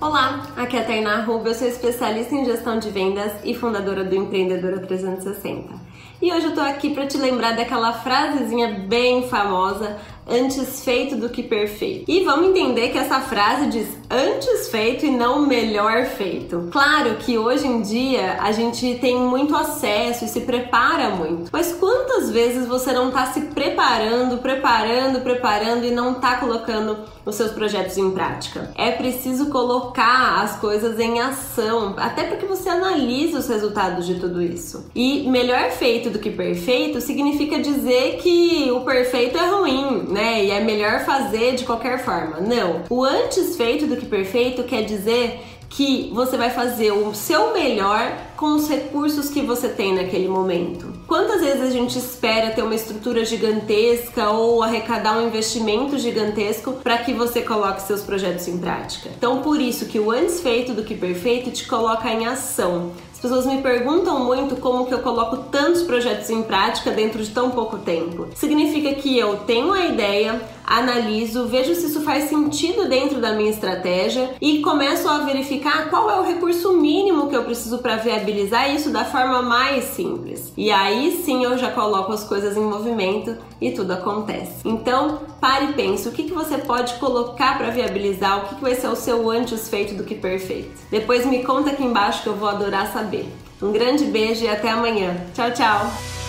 Olá, aqui é a Tainá Rubio, eu sou especialista em gestão de vendas e fundadora do Empreendedora 360. E hoje eu tô aqui para te lembrar daquela frasezinha bem famosa antes feito do que perfeito. E vamos entender que essa frase diz antes feito e não melhor feito. Claro que hoje em dia a gente tem muito acesso e se prepara muito. Mas quantas vezes você não está se preparando, preparando, preparando e não está colocando os seus projetos em prática? É preciso colocar as coisas em ação, até porque você analisa os resultados de tudo isso. E melhor feito do que perfeito significa dizer que o perfeito é ruim, né? E é melhor fazer de qualquer forma. Não. O antes feito do que perfeito quer dizer que você vai fazer o seu melhor com os recursos que você tem naquele momento. Quantas vezes a gente espera ter uma estrutura gigantesca ou arrecadar um investimento gigantesco para que você coloque seus projetos em prática? Então, por isso que o antes feito do que perfeito te coloca em ação. As pessoas me perguntam muito como que eu coloco tantos projetos em prática dentro de tão pouco tempo. Significa que eu tenho a ideia, analiso, vejo se isso faz sentido dentro da minha estratégia e começo a verificar qual é o recurso mínimo que eu preciso para viabilizar isso da forma mais simples. E aí sim eu já coloco as coisas em movimento e tudo acontece. Então, pare e pense o que, que você pode colocar para viabilizar, o que, que vai ser o seu antes feito do que perfeito. Depois me conta aqui embaixo que eu vou adorar saber. Um grande beijo e até amanhã. Tchau, tchau!